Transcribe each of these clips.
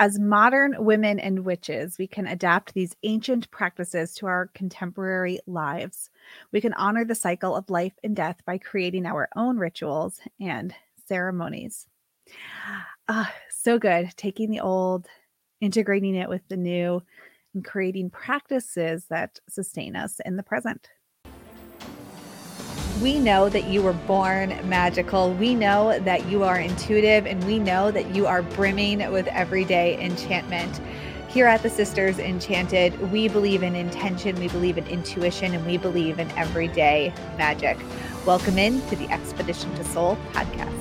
As modern women and witches, we can adapt these ancient practices to our contemporary lives. We can honor the cycle of life and death by creating our own rituals and ceremonies. Ah, so good. Taking the old, integrating it with the new, and creating practices that sustain us in the present. We know that you were born magical. We know that you are intuitive, and we know that you are brimming with everyday enchantment. Here at the Sisters Enchanted, we believe in intention, we believe in intuition, and we believe in everyday magic. Welcome in to the Expedition to Soul podcast.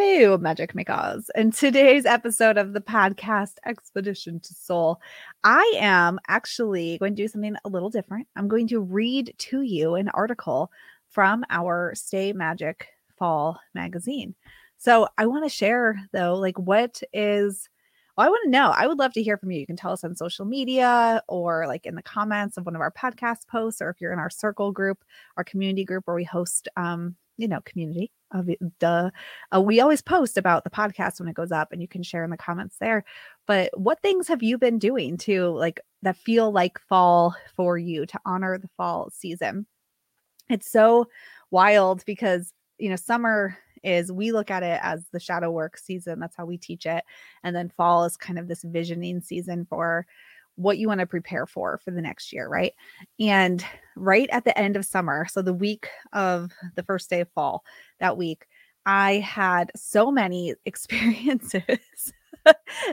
Hello, magic makers. In today's episode of the podcast Expedition to Soul, I am actually going to do something a little different. I'm going to read to you an article from our Stay Magic Fall magazine. So I want to share, though, like what is. Well, I want to know. I would love to hear from you. You can tell us on social media or like in the comments of one of our podcast posts, or if you're in our circle group, our community group where we host um, you know, community. Of. Uh, we always post about the podcast when it goes up, and you can share in the comments there. But what things have you been doing to like that feel like fall for you to honor the fall season? It's so wild because you know summer is we look at it as the shadow work season. That's how we teach it, and then fall is kind of this visioning season for what you want to prepare for for the next year, right? And right at the end of summer, so the week of the first day of fall, that week, I had so many experiences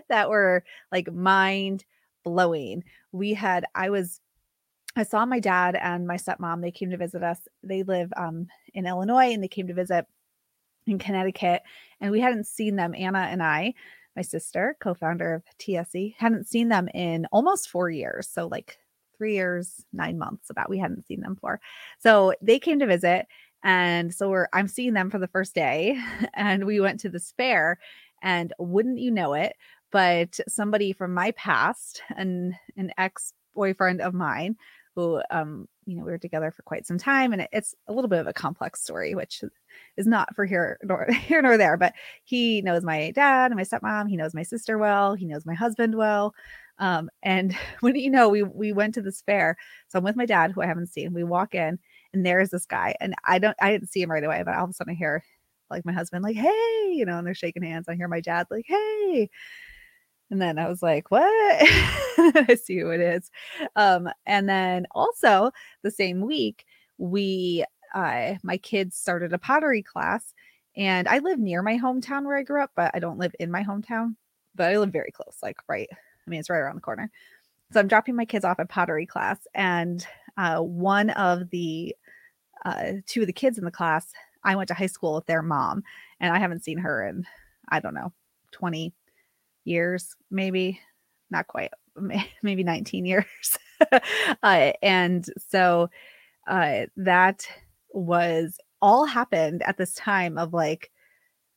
that were like mind blowing. We had, I was, I saw my dad and my stepmom. They came to visit us. They live um, in Illinois and they came to visit in Connecticut. And we hadn't seen them, Anna and I, my sister, co founder of TSE, hadn't seen them in almost four years. So, like three years, nine months about we hadn't seen them for. So, they came to visit. And so we're I'm seeing them for the first day and we went to the fair and wouldn't you know it, but somebody from my past, an an ex-boyfriend of mine who um you know we were together for quite some time and it's a little bit of a complex story which is not for here nor here nor there, but he knows my dad and my stepmom. He knows my sister well. He knows my husband well. Um, and when you know, we we went to this fair. So I'm with my dad, who I haven't seen. We walk in, and there's this guy, and I don't, I didn't see him right away, but all of a sudden I hear like my husband, like, "Hey," you know, and they're shaking hands. I hear my dad, like, "Hey." And then I was like, what? I see who it is. Um, and then also the same week, we uh, my kids started a pottery class and I live near my hometown where I grew up, but I don't live in my hometown, but I live very close, like right. I mean, it's right around the corner. So I'm dropping my kids off at pottery class, and uh, one of the uh, two of the kids in the class, I went to high school with their mom, and I haven't seen her in I don't know 20 years, maybe not quite, maybe 19 years. uh, and so uh, that was all happened at this time of like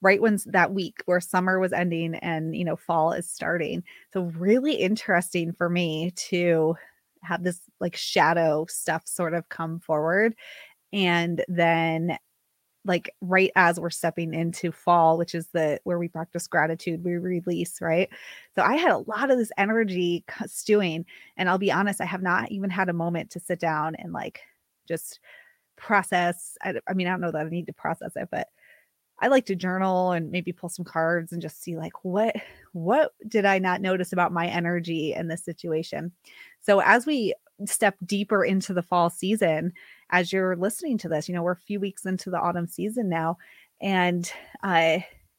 right when that week where summer was ending and you know fall is starting so really interesting for me to have this like shadow stuff sort of come forward and then like right as we're stepping into fall which is the where we practice gratitude we release right so i had a lot of this energy stewing and i'll be honest i have not even had a moment to sit down and like just process. I, I mean, I don't know that I need to process it, but I like to journal and maybe pull some cards and just see like what what did I not notice about my energy in this situation. So as we step deeper into the fall season, as you're listening to this, you know, we're a few weeks into the autumn season now and uh,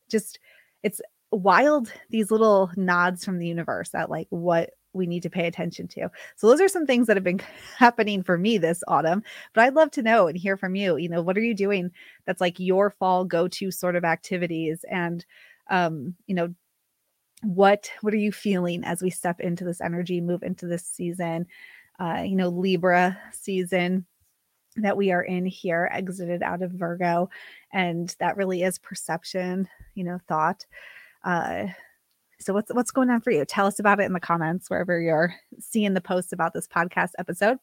just it's wild these little nods from the universe at like what we need to pay attention to. So those are some things that have been happening for me this autumn, but I'd love to know and hear from you. You know, what are you doing that's like your fall go-to sort of activities and um, you know, what what are you feeling as we step into this energy, move into this season? Uh, you know, Libra season that we are in here exited out of Virgo and that really is perception, you know, thought uh So what's what's going on for you? Tell us about it in the comments wherever you're seeing the posts about this podcast episode.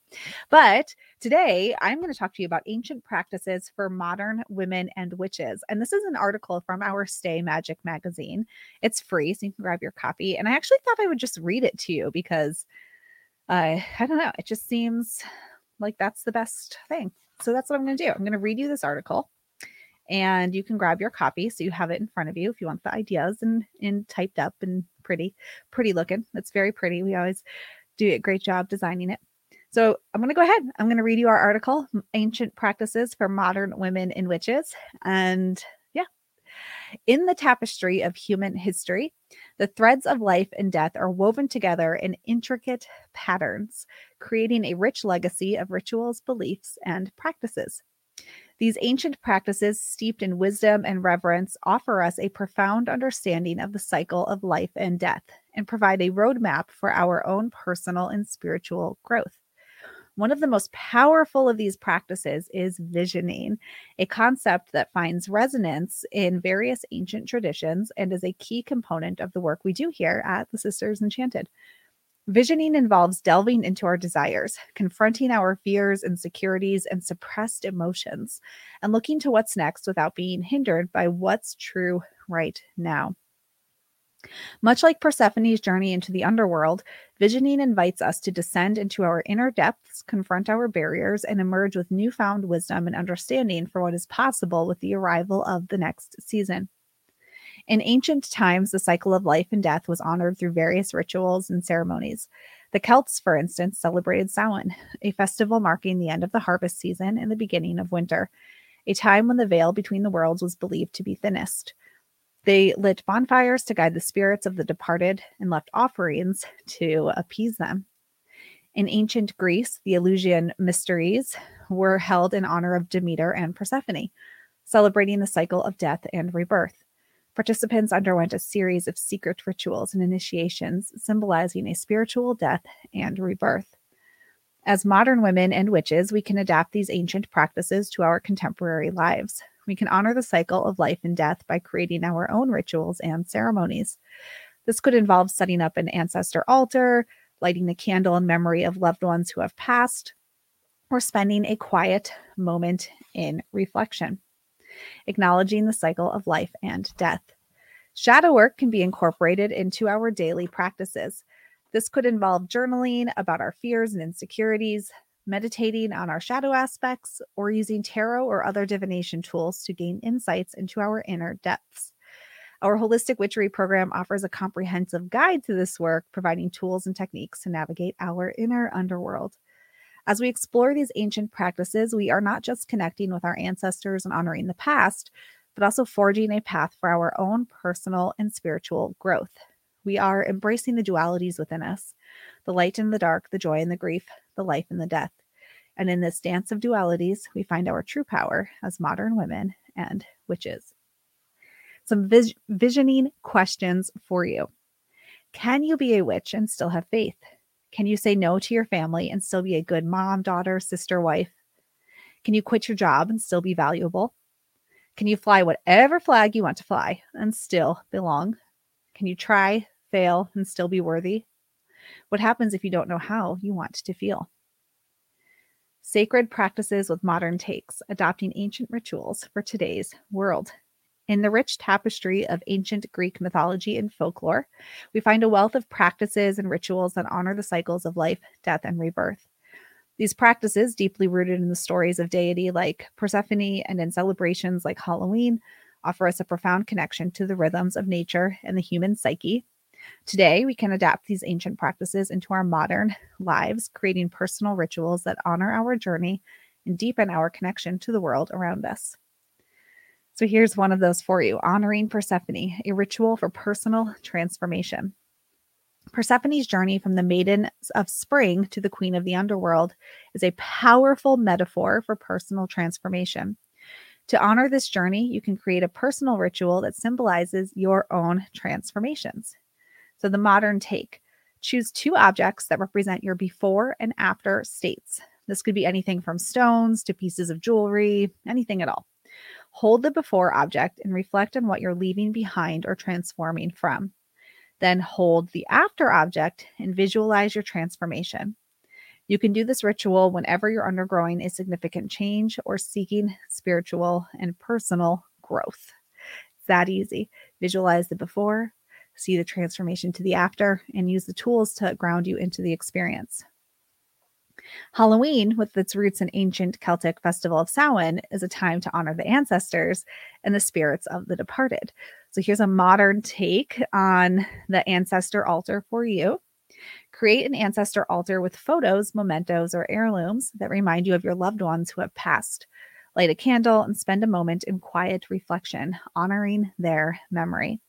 But today I'm going to talk to you about ancient practices for modern women and witches. And this is an article from our Stay Magic magazine. It's free, so you can grab your copy. And I actually thought I would just read it to you because uh, I don't know, it just seems like that's the best thing. So that's what I'm going to do. I'm going to read you this article and you can grab your copy so you have it in front of you if you want the ideas and in typed up and pretty pretty looking. It's very pretty. We always do a great job designing it. So i'm going to go ahead. I'm going to read you our article ancient practices for modern women and witches. And yeah. In the tapestry of human history the threads of life and death are woven together in intricate patterns creating a rich legacy of rituals beliefs and practices these ancient practices, steeped in wisdom and reverence, offer us a profound understanding of the cycle of life and death and provide a roadmap for our own personal and spiritual growth. One of the most powerful of these practices is visioning, a concept that finds resonance in various ancient traditions and is a key component of the work we do here at the Sisters Enchanted. Visioning involves delving into our desires, confronting our fears, insecurities, and suppressed emotions, and looking to what's next without being hindered by what's true right now. Much like Persephone's journey into the underworld, visioning invites us to descend into our inner depths, confront our barriers, and emerge with newfound wisdom and understanding for what is possible with the arrival of the next season. In ancient times, the cycle of life and death was honored through various rituals and ceremonies. The Celts, for instance, celebrated Samhain, a festival marking the end of the harvest season and the beginning of winter, a time when the veil between the worlds was believed to be thinnest. They lit bonfires to guide the spirits of the departed and left offerings to appease them. In ancient Greece, the Eleusinian mysteries were held in honor of Demeter and Persephone, celebrating the cycle of death and rebirth. Participants underwent a series of secret rituals and initiations symbolizing a spiritual death and rebirth. As modern women and witches, we can adapt these ancient practices to our contemporary lives. We can honor the cycle of life and death by creating our own rituals and ceremonies. This could involve setting up an ancestor altar, lighting a candle in memory of loved ones who have passed, or spending a quiet moment in reflection acknowledging the cycle of life and death. Shadow work can be incorporated into our daily practices. This could involve journaling about our fears and insecurities, meditating on our shadow aspects, or using tarot or other divination tools to gain insights into our inner depths. Our holistic witchery program offers a comprehensive guide to this work, providing tools and techniques to navigate our inner underworld. As we explore these ancient practices, we are not just connecting with our ancestors and honoring the past, but also forging a path for our own personal and spiritual growth. We are embracing the dualities within us the light and the dark, the joy and the grief, the life and the death. And in this dance of dualities, we find our true power as modern women and witches. Some vis- visioning questions for you. Can you be a witch and still have faith? Can you say no to your family and still be a good mom, daughter, sister, wife? Can you quit your job and still be valuable? Can you fly whatever flag you want to fly and still belong? Can you try, fail, and still be worthy? What happens if you don't know how you want to feel? Sacred practices with modern takes, adopting ancient rituals for today's world. In the rich tapestry of ancient Greek mythology and folklore, we find a wealth of practices and rituals that honor the cycles of life, death, and rebirth. These practices, deeply rooted in the stories of deity like Persephone and in celebrations like Halloween, offer us a profound connection to the rhythms of nature and the human psyche. Today, we can adapt these ancient practices into our modern lives, creating personal rituals that honor our journey and deepen our connection to the world around us. So here's one of those for you honoring Persephone, a ritual for personal transformation. Persephone's journey from the maiden of spring to the queen of the underworld is a powerful metaphor for personal transformation. To honor this journey, you can create a personal ritual that symbolizes your own transformations. So, the modern take choose two objects that represent your before and after states. This could be anything from stones to pieces of jewelry, anything at all. Hold the before object and reflect on what you're leaving behind or transforming from. Then hold the after object and visualize your transformation. You can do this ritual whenever you're undergoing a significant change or seeking spiritual and personal growth. It's that easy. Visualize the before, see the transformation to the after, and use the tools to ground you into the experience. Halloween, with its roots in ancient Celtic festival of Samhain, is a time to honor the ancestors and the spirits of the departed. So here's a modern take on the ancestor altar for you. Create an ancestor altar with photos, mementos, or heirlooms that remind you of your loved ones who have passed. Light a candle and spend a moment in quiet reflection, honoring their memory.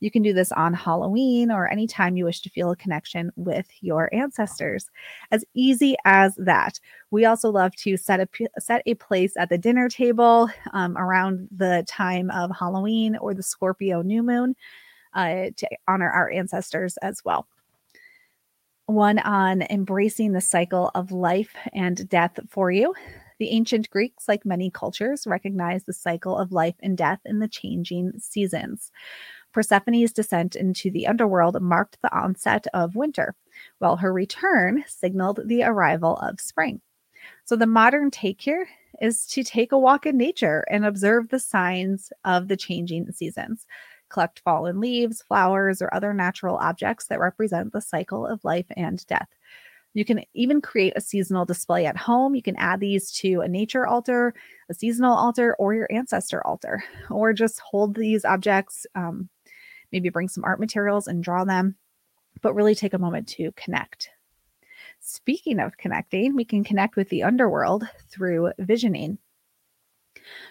You can do this on Halloween or anytime you wish to feel a connection with your ancestors. As easy as that. We also love to set a set a place at the dinner table um, around the time of Halloween or the Scorpio new moon uh, to honor our ancestors as well one on embracing the cycle of life and death for you. The ancient Greeks, like many cultures, recognized the cycle of life and death in the changing seasons. Persephone's descent into the underworld marked the onset of winter, while her return signaled the arrival of spring. So, the modern take here is to take a walk in nature and observe the signs of the changing seasons collect fallen leaves, flowers, or other natural objects that represent the cycle of life and death. You can even create a seasonal display at home. You can add these to a nature altar, a seasonal altar, or your ancestor altar, or just hold these objects. Um, maybe bring some art materials and draw them, but really take a moment to connect. Speaking of connecting, we can connect with the underworld through visioning.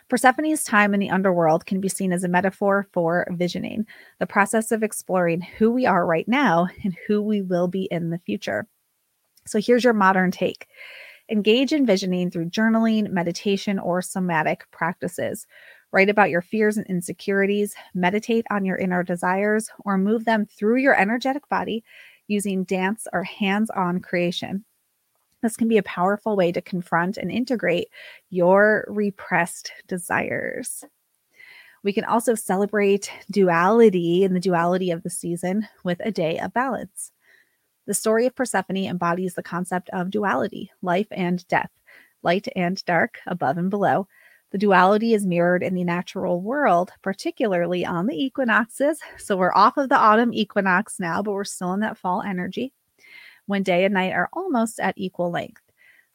Persephone's time in the underworld can be seen as a metaphor for visioning, the process of exploring who we are right now and who we will be in the future. So here's your modern take engage in visioning through journaling, meditation, or somatic practices. Write about your fears and insecurities, meditate on your inner desires, or move them through your energetic body using dance or hands on creation. This can be a powerful way to confront and integrate your repressed desires. We can also celebrate duality and the duality of the season with a day of balance. The story of Persephone embodies the concept of duality, life and death, light and dark, above and below. The duality is mirrored in the natural world, particularly on the equinoxes. So we're off of the autumn equinox now, but we're still in that fall energy when day and night are almost at equal length.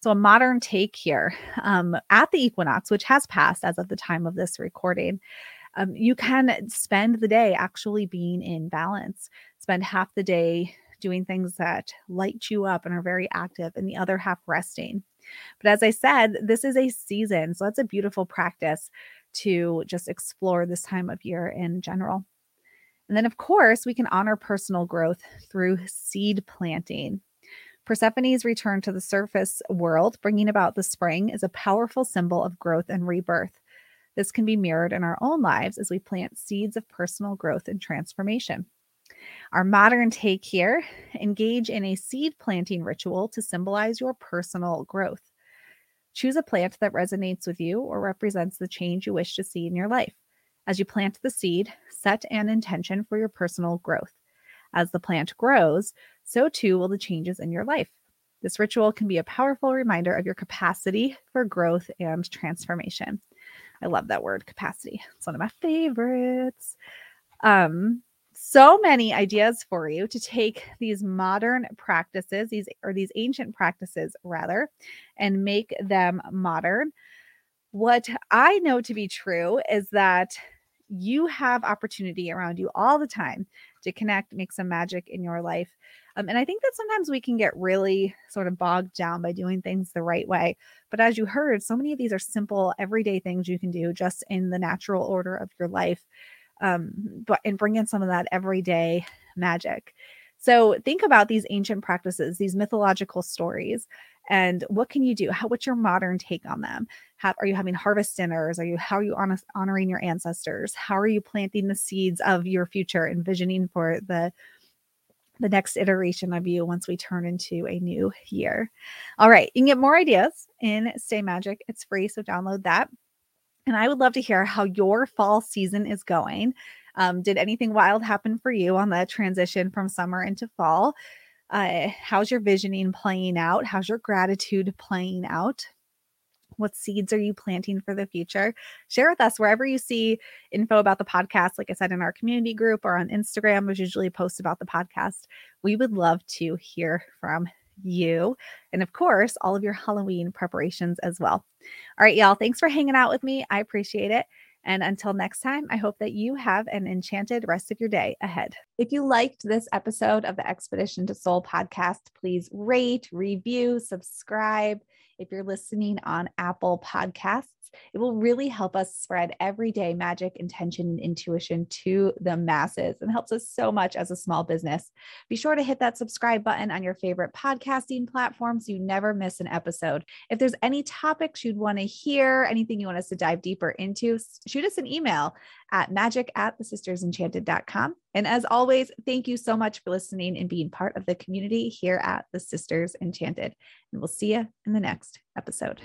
So, a modern take here um, at the equinox, which has passed as of the time of this recording, um, you can spend the day actually being in balance. Spend half the day doing things that light you up and are very active, and the other half resting. But as I said, this is a season. So, that's a beautiful practice to just explore this time of year in general. And then, of course, we can honor personal growth through seed planting. Persephone's return to the surface world, bringing about the spring, is a powerful symbol of growth and rebirth. This can be mirrored in our own lives as we plant seeds of personal growth and transformation. Our modern take here engage in a seed planting ritual to symbolize your personal growth. Choose a plant that resonates with you or represents the change you wish to see in your life. As you plant the seed, set an intention for your personal growth. As the plant grows, so too will the changes in your life. This ritual can be a powerful reminder of your capacity for growth and transformation. I love that word, capacity. It's one of my favorites. Um, so many ideas for you to take these modern practices, these or these ancient practices rather, and make them modern. What I know to be true is that you have opportunity around you all the time to connect, make some magic in your life. Um, and I think that sometimes we can get really sort of bogged down by doing things the right way. But as you heard, so many of these are simple, everyday things you can do just in the natural order of your life. Um, but and bring in some of that everyday magic. So think about these ancient practices, these mythological stories, and what can you do? How what's your modern take on them? How are you having harvest dinners? Are you how are you honest, honoring your ancestors? How are you planting the seeds of your future, envisioning for the the next iteration of you once we turn into a new year. All right, you can get more ideas in Stay Magic. It's free, so download that. And I would love to hear how your fall season is going. Um, did anything wild happen for you on the transition from summer into fall? Uh, how's your visioning playing out? How's your gratitude playing out? What seeds are you planting for the future? Share with us wherever you see info about the podcast. Like I said, in our community group or on Instagram, which usually post about the podcast. We would love to hear from you. And of course, all of your Halloween preparations as well. All right, y'all. Thanks for hanging out with me. I appreciate it. And until next time, I hope that you have an enchanted rest of your day ahead. If you liked this episode of the Expedition to Soul podcast, please rate, review, subscribe. If you're listening on Apple Podcasts, it will really help us spread everyday magic, intention, and intuition to the masses and helps us so much as a small business. Be sure to hit that subscribe button on your favorite podcasting platform so you never miss an episode. If there's any topics you'd want to hear, anything you want us to dive deeper into, shoot us an email at magic at the thesistersenchanted.com. And as always, thank you so much for listening and being part of the community here at the Sisters Enchanted. And we'll see you in the next episode.